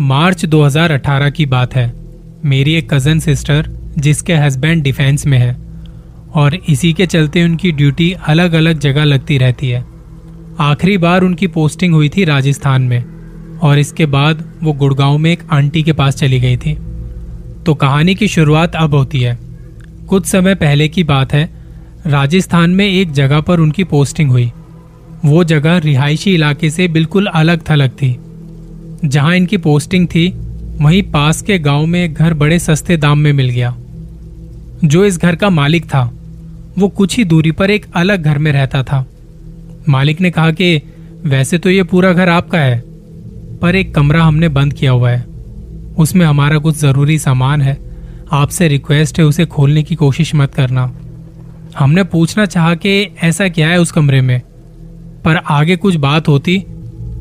मार्च 2018 की बात है। मेरी एक कज़न सिस्टर जिसके हस्बैंड डिफेंस में है, और इसी के चलते उनकी ड्यूटी अलग अलग जगह लगती रहती है। आखिरी बार उनकी पोस्टिंग हुई थी राजस्थान में, और इसके बाद वो गुड़गांव में एक आंटी के पास चली गई थी। तो कहानी की शुरुआत अब होती है। कुछ समय पहले की बात है, राजस्थान में एक जगह पर उनकी पोस्टिंग हुई। वो जगह रिहायशी इलाके से बिल्कुल अलग थलग थी। जहाँ इनकी पोस्टिंग थी, वहीं पास के गाँव में एक घर बड़े सस्ते दाम में मिल गया। जो इस घर का मालिक था, वो कुछ ही दूरी पर एक अलग घर में रहता था। मालिक ने कहा कि, वैसे तो ये पूरा घर आपका है, पर एक कमरा हमने बंद किया हुआ है। उसमें हमारा कुछ ज़रूरी सामान है। आपसे रिक्वेस्ट है उसे खोलने की कोशिश मत करना। हमने पूछना चाहा कि ऐसा क्या है उस कमरे में? पर आगे कुछ बात होती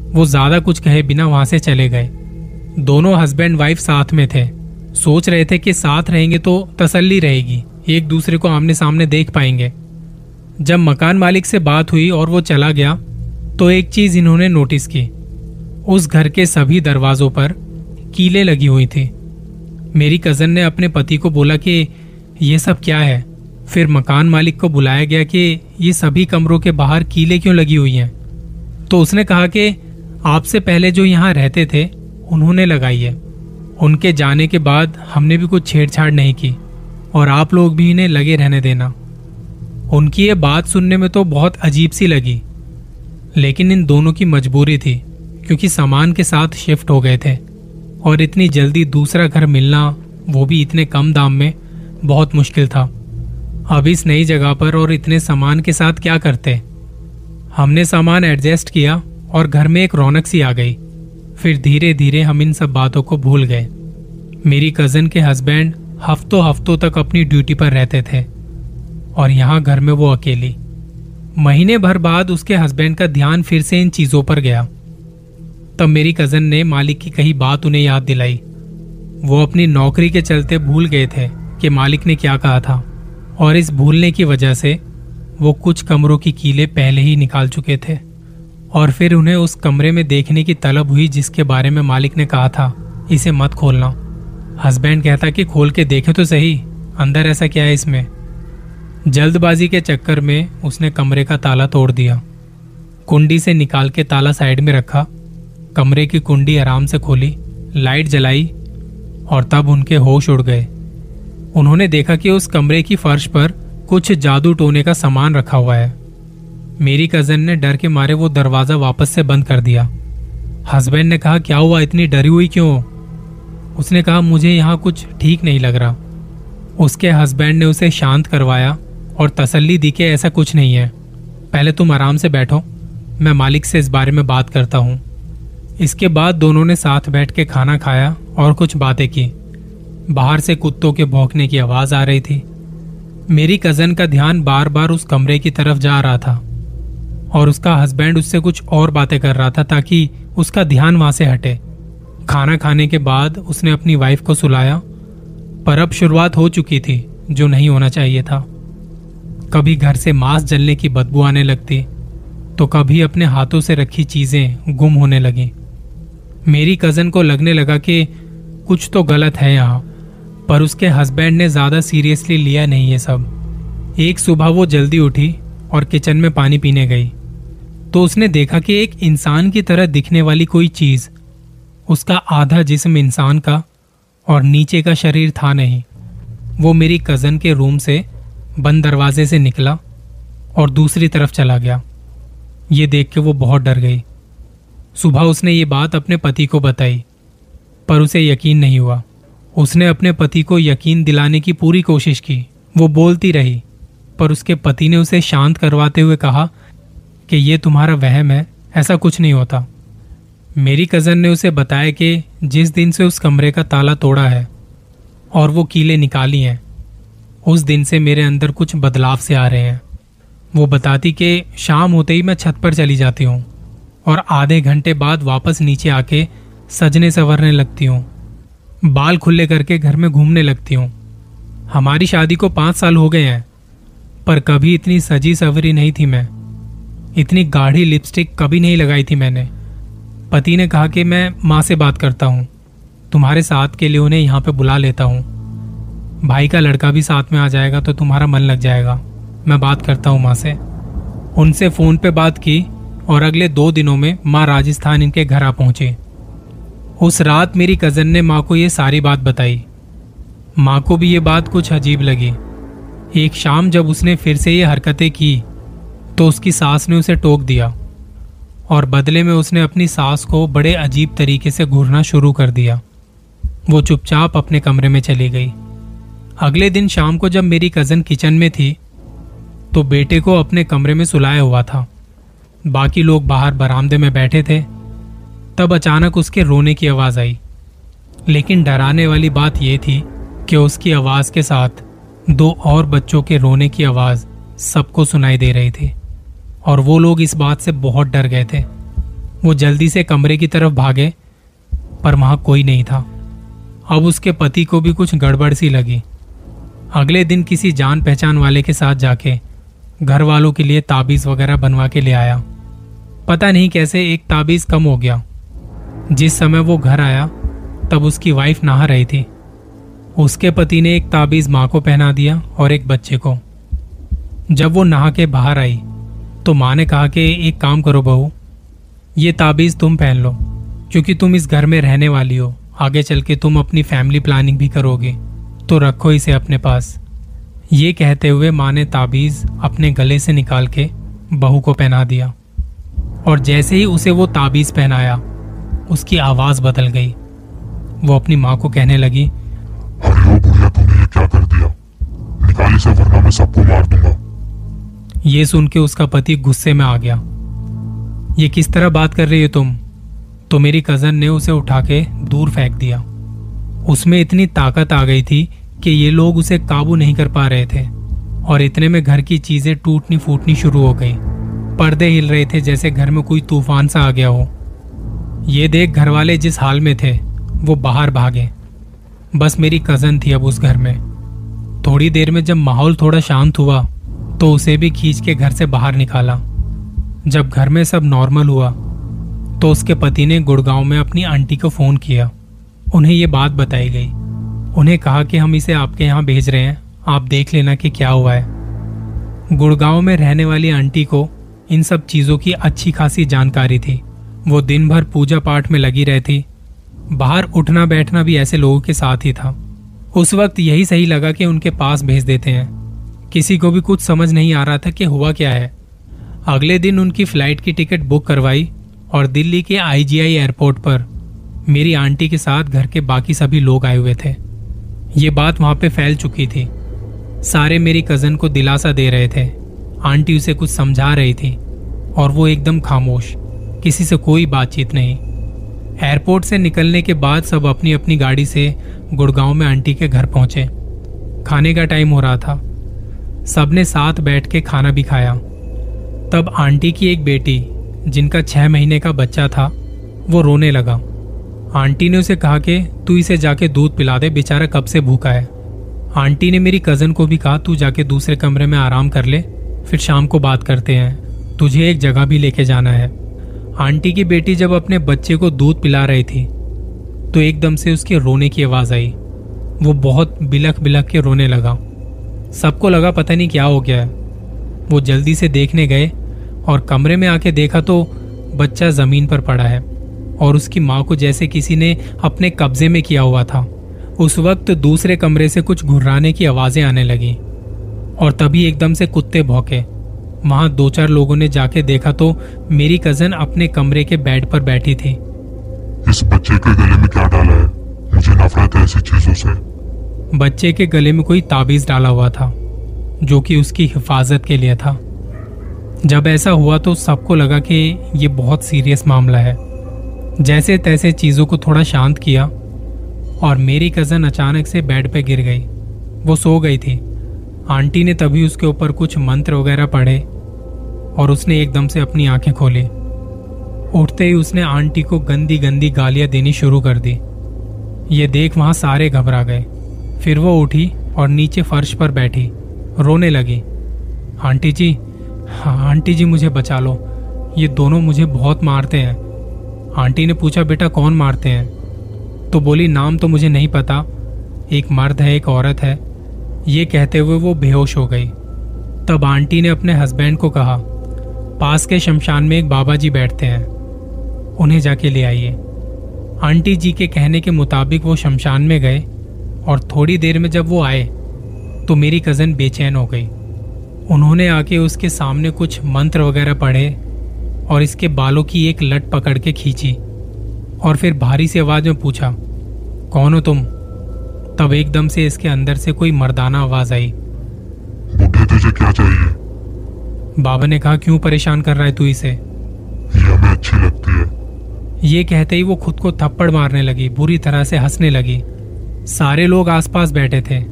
वो ज़्यादा कुछ कहे बिना वहाँ से चले गए। दोनों हस्बैंड वाइफ साथ में थे। सोच रहे थे कि साथ रहेंगे तो तसल्ली रहेगी। एक दूसरे को आमने सामने देख पाएँगे। जब मकान मालिक से बात हुई और वो चला गया तो एक चीज़ इन्होंने नोटिस की। उस घर के सभी दरवाजों पर कीले लगी हुई थी। मेरी कज़न ने अपने पति को बोला कि, ये सब क्या है? फिर मकान मालिक को बुलाया गया कि, ये सभी कमरों के बाहर कीले क्यों लगी हुई हैं? तो उसने कहा कि आपसे पहले जो यहाँ रहते थे, उन्होंने लगाई है। उनके जाने के बाद हमने भी कुछ छेड़छाड़ नहीं की, और आप लोग भी इन्हें लगे रहने देना। उनकी ये बात सुनने में तो बहुत अजीब सी लगी, लेकिन इन दोनों की मजबूरी थी, क्योंकि सामान के साथ शिफ्ट हो गए थे, और इतनी जल्दी दूसरा घर मिलना, वो भी इतने कम दाम में, बहुत मुश्किल था। अब इस नई जगह पर और इतने सामान के साथ क्या करते? हमने सामान एडजस्ट किया और घर में एक रौनक सी आ गई। फिर धीरे धीरे हम इन सब बातों को भूल गए। मेरी कज़न के हस्बैंड हफ्तों हफ्तों तक अपनी ड्यूटी पर रहते थे और यहाँ घर में वो अकेली। महीने भर बाद उसके हस्बैंड का ध्यान फिर से इन चीज़ों पर गया। तब मेरी कज़न ने मालिक की कही बात उन्हें याद दिलाई। वो अपनी नौकरी के चलते भूल गए थे कि मालिक ने क्या कहा था और इस भूलने की वजह से वो कुछ कमरों की कीले पहले ही निकाल चुके थे। और फिर उन्हें उस कमरे में देखने की तलब हुई जिसके बारे में मालिक ने कहा था, इसे मत खोलना। हस्बैंड कहता कि खोल के देखे तो सही, अंदर ऐसा क्या है इसमें? जल्दबाजी के चक्कर में उसने कमरे का ताला तोड़ दिया। कुंडी से निकाल के ताला साइड में रखा। कमरे की कुंडी आराम से खोली, लाइट जलाई और तब उनके होश उड़ गए। उन्होंने देखा कि उस कमरे की फर्श पर कुछ जादू टोने का सामान रखा हुआ है। मेरी कज़न ने डर के मारे वो दरवाज़ा वापस से बंद कर दिया। हस्बैंड ने कहा, क्या हुआ? इतनी डरी हुई क्यों? उसने कहा, मुझे यहाँ कुछ ठीक नहीं लग रहा। उसके हस्बैंड ने उसे शांत करवाया और तसल्ली दी कि ऐसा कुछ नहीं है। पहले तुम आराम से बैठो, मैं मालिक से इस बारे में बात करता हूँ। इसके बाद दोनों ने साथ बैठ के खाना खाया और कुछ बातें की। बाहर से कुत्तों के भौंकने की आवाज़ आ रही थी। मेरी कज़न का ध्यान बार बार उस कमरे की तरफ़ जा रहा था। और उसका हस्बैंड उससे कुछ और बातें कर रहा था ताकि उसका ध्यान वहाँ से हटे। खाना खाने के बाद उसने अपनी वाइफ को सुलाया, पर अब शुरुआत हो चुकी थी, जो नहीं होना चाहिए था। कभी घर से मांस जलने की बदबू आने लगती तो कभी अपने हाथों से रखी चीज़ें गुम होने लगी। मेरी कज़न को लगने लगा कि कुछ तो गलत है यहाँ, पर उसके हस्बैंड ने ज़्यादा सीरियसली लिया नहीं ये सब। एक सुबह वो जल्दी उठी और किचन में पानी पीने गई। तो उसने देखा कि एक इंसान की तरह दिखने वाली कोई चीज़, उसका आधा जिसम इंसान का और नीचे का शरीर था नहीं। वो मेरी कज़न के रूम से बंद दरवाजे से निकला और दूसरी तरफ़ चला गया। ये देख के वो बहुत डर गई। सुबह उसने ये बात अपने पति को बताई, पर उसे यकीन नहीं हुआ। उसने अपने पति को यकीन दिलाने की पूरी कोशिश की। वो बोलती रही, पर उसके पति ने उसे शांत करवाते हुए कहा कि ये तुम्हारा वहम है, ऐसा कुछ नहीं होता। मेरी कज़न ने उसे बताया कि जिस दिन से उस कमरे का ताला तोड़ा है और वो कीले निकाली हैं, उस दिन से मेरे अंदर कुछ बदलाव से आ रहे हैं। वो बताती कि शाम होते ही मैं छत पर चली जाती हूँ और आधे घंटे बाद वापस नीचे आके सजने संवरने लगती हूँ, बाल खुले करके घर में घूमने लगती हूँ। हमारी शादी को पाँच साल हो गए हैं, पर कभी इतनी सजी सवरी नहीं थी मैं। इतनी गाढ़ी लिपस्टिक कभी नहीं लगाई थी मैंने। पति ने कहा कि मैं माँ से बात करता हूँ। तुम्हारे साथ के लिए उन्हें यहाँ पे बुला लेता हूँ। भाई का लड़का भी साथ में आ जाएगा तो तुम्हारा मन लग जाएगा। मैं बात करता हूँ माँ से। उनसे फ़ोन पे बात की और अगले दो दिनों में माँ राजस्थान इनके घर आ पहुँची। उस रात मेरी कज़न ने माँ को ये सारी बात बताई। माँ को भी ये बात कुछ अजीब लगी। एक शाम जब उसने फिर से ये हरकतें की तो उसकी सास ने उसे टोक दिया और बदले में उसने अपनी सास को बड़े अजीब तरीके से घूरना शुरू कर दिया। वो चुपचाप अपने कमरे में चली गई। अगले दिन शाम को जब मेरी कज़न किचन में थी तो बेटे को अपने कमरे में सुलाया हुआ था। बाकी लोग बाहर बरामदे में बैठे थे। तब अचानक उसके रोने की आवाज़ आई। लेकिन डराने वाली बात यह थी कि उसकी आवाज़ के साथ दो और बच्चों के रोने की आवाज़ सबको सुनाई दे रही थी। और वो लोग इस बात से बहुत डर गए थे। वो जल्दी से कमरे की तरफ़ भागे, पर वहाँ कोई नहीं था। अब उसके पति को भी कुछ गड़बड़ सी लगी। अगले दिन किसी जान पहचान वाले के साथ जाके घर वालों के लिए ताबीज वगैरह बनवा के ले आया। पता नहीं कैसे एक ताबीज कम हो गया। जिस समय वो घर आया, तब उसकी वाइफ नहा रही थी। उसके पति ने एक ताबीज माँ को पहना दिया और एक बच्चे को। जब वो नहा के बाहर आई तो माँ ने कहा कि एक काम करो बहू, ये ताबीज तुम पहन लो, क्योंकि तुम इस घर में रहने वाली हो। आगे चल के तुम अपनी फैमिली प्लानिंग भी करोगे तो रखो इसे अपने पास। ये कहते हुए माँ ने ताबीज अपने गले से निकाल के बहू को पहना दिया। और जैसे ही उसे वो ताबीज पहनाया, उसकी आवाज़ बदल गई। वो अपनी माँ को कहने लगी अरे ओ बुढ़िया तूने ये क्या कर दिया? निकाल इसे, वरना मैं सबको मार दूँगा। ये सुन के उसका पति गुस्से में आ गया। ये किस तरह बात कर रही हो तुम? तो मेरी कज़न ने उसे उठा के दूर फेंक दिया। उसमें इतनी ताकत आ गई थी कि ये लोग उसे काबू नहीं कर पा रहे थे और इतने में घर की चीज़ें टूटनी फूटनी शुरू हो गई। पर्दे हिल रहे थे जैसे घर में कोई तूफ़ान सा आ गया हो। ये देख घर वाले जिस हाल में थे, वो बाहर भागे। बस मेरी कज़न थी अब उस घर में। थोड़ी देर में जब माहौल थोड़ा शांत हुआ तो उसे भी खींच के घर से बाहर निकाला। जब घर में सब नॉर्मल हुआ तो उसके पति ने गुड़गांव में अपनी आंटी को फ़ोन किया। उन्हें ये बात बताई गई। उन्हें कहा कि हम इसे आपके यहाँ भेज रहे हैं। आप देख लेना कि क्या हुआ है। गुड़गांव में रहने वाली आंटी को इन सब चीज़ों की अच्छी खासी जानकारी थी। वो दिन भर पूजा पाठ में लगी रहती। बाहर उठना बैठना भी ऐसे लोगों के साथ ही था। उस वक्त यही सही लगा कि उनके पास भेज देते हैं। किसी को भी कुछ समझ नहीं आ रहा था कि हुआ क्या है। अगले दिन उनकी फ़्लाइट की टिकट बुक करवाई और दिल्ली के आईजीआई एयरपोर्ट पर मेरी आंटी के साथ घर के बाकी सभी लोग आए हुए थे। ये बात वहाँ पे फैल चुकी थी। सारे मेरी कज़न को दिलासा दे रहे थे। आंटी उसे कुछ समझा रही थी और वो एकदम खामोश, किसी से कोई बातचीत नहीं। एयरपोर्ट से निकलने के बाद सब अपनी अपनी गाड़ी से गुड़गांव में आंटी के घर पहुँचे। खाने का टाइम हो रहा था। सबने साथ बैठ के खाना भी खाया। तब आंटी की एक बेटी, जिनका छह महीने का बच्चा था, वो रोने लगा। आंटी ने उसे कहा कि, तू इसे जाके दूध पिला दे, बेचारा कब से भूखा है। आंटी ने मेरी कज़न को भी कहा, तू जाके दूसरे कमरे में आराम कर ले, फिर शाम को बात करते हैं। तुझे एक जगह भी लेके जाना है। आंटी की बेटी जब अपने बच्चे को दूध पिला रही थी तो एकदम से उसके रोने की आवाज़ आई। वो बहुत बिलख बिलख के रोने लगा। सबको लगा पता नहीं क्या हो गया है। वो जल्दी से देखने गए और कमरे में आके देखा तो बच्चा ज़मीन पर पड़ा है और उसकी माँ को जैसे किसी ने अपने कब्जे में किया हुआ था। उस वक्त दूसरे कमरे से कुछ घुर्राने की आवाज़ें आने लगी और तभी एकदम से कुत्ते भौके। वहाँ दो चार लोगों ने जाके देखा तो मेरी कज़न अपने कमरे के बेड पर बैठी थी। इस बच्चे के गले में क्या डाला है? मुझे नफरत है ऐसी चीज़ों से। बच्चे के गले में कोई ताबीज डाला हुआ था, जो कि उसकी हिफाजत के लिए था। जब ऐसा हुआ तो सबको लगा कि ये बहुत सीरियस मामला है। जैसे तैसे चीज़ों को थोड़ा शांत किया और मेरी कज़न अचानक से बेड पे गिर गई। वो सो गई थी। आंटी ने तभी उसके ऊपर कुछ मंत्र वगैरह पढ़े और उसने एकदम से अपनी आँखें खोली। उठते ही उसने आंटी को गंदी गंदी गालियाँ देनी शुरू कर दी। ये देख वहाँ सारे घबरा गए। फिर वो उठी और नीचे फर्श पर बैठी, रोने लगी। आंटी जी हाँ आंटी जी मुझे बचा लो। ये दोनों मुझे बहुत मारते हैं। आंटी ने पूछा, बेटा, कौन मारते हैं? तो बोली, नाम तो मुझे नहीं पता। एक मर्द है, एक औरत है। ये कहते हुए वो बेहोश हो गई। तब आंटी ने अपने हस्बैंड को कहा, पास के शमशान में एक बाबा जी बैठते हैं। उन्हें जाके ले आइए। आंटी जी के कहने के मुताबिक वो शमशान में गए। और थोड़ी देर में जब वो आए तो मेरी कज़न बेचैन हो गई। उन्होंने आके उसके सामने कुछ मंत्र वगैरह पढ़े और इसके बालों की एक लट पकड़ के खींची और फिर भारी सी आवाज़ में पूछा कौन हो तुम? तब एकदम से इसके अंदर से कोई मर्दाना आवाज़ आई। बुढ़े तुझे क्या चाहिए? बाबा ने कहा क्यों परेशान कर रहा है तू इसे? ये हमें अच्छी लगती है। ये कहते ही वो खुद को थप्पड़ मारने लगी बुरी तरह से हंसने लगी। सारे लोग आसपास बैठे थे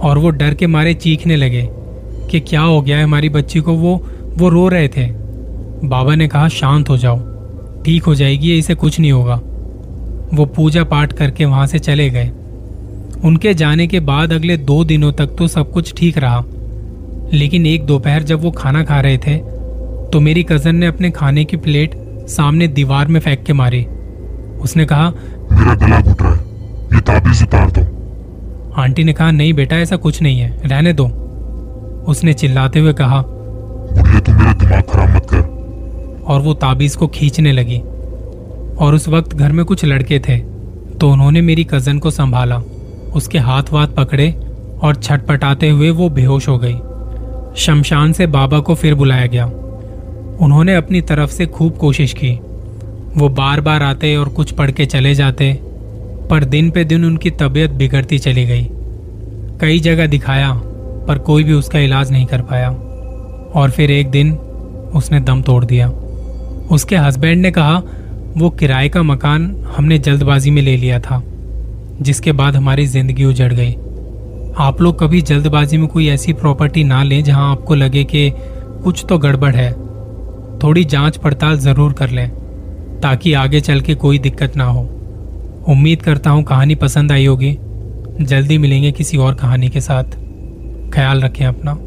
और वो डर के मारे चीखने लगे कि क्या हो गया है हमारी बच्ची को वो वो रो रहे थे। बाबा ने कहा, शांत हो जाओ। ठीक हो जाएगी इसे कुछ नहीं होगा। वो पूजा पाठ करके वहाँ से चले गए। उनके जाने के बाद अगले दो दिनों तक तो सब कुछ ठीक रहा। लेकिन एक दोपहर जब वो खाना खा रहे थे तो मेरी कज़न ने अपने खाने की प्लेट सामने दीवार में फेंक के मारी। उसने कहा, मेरा गला घुट रहा है। ये ताबीज उतार दो। आंटी ने कहा नहीं बेटा ऐसा कुछ नहीं है रहने दो। उसने चिल्लाते हुए कहा बुढ़िया तू मेरा दिमाग खराब मत कर। और वो ताबीज को खींचने लगी। और उस वक्त घर में कुछ लड़के थे तो उन्होंने मेरी कज़न को संभाला। उसके हाथ वाथ पकड़े और छटपटाते हुए वो बेहोश हो गई। शमशान से बाबा को फिर बुलाया गया। उन्होंने अपनी तरफ़ से खूब कोशिश की। वो बार बार आते और कुछ पढ़ के चले जाते पर दिन पे दिन उनकी तबीयत बिगड़ती चली गई। कई जगह दिखाया, पर कोई भी उसका इलाज नहीं कर पाया। और फिर एक दिन उसने दम तोड़ दिया। उसके हस्बैंड ने कहा, वो किराए का मकान हमने जल्दबाजी में ले लिया था, जिसके बाद हमारी ज़िंदगी उजड़ गई। आप लोग कभी जल्दबाजी में कोई ऐसी प्रॉपर्टी ना लें जहाँ आपको लगे कि कुछ तो गड़बड़ है। थोड़ी जाँच पड़ताल ज़रूर कर लें, ताकि आगे चल के कोई दिक्कत ना हो। उम्मीद करता हूँ कहानी पसंद आई होगी। जल्दी मिलेंगे किसी और कहानी के साथ। ख्याल रखें अपना।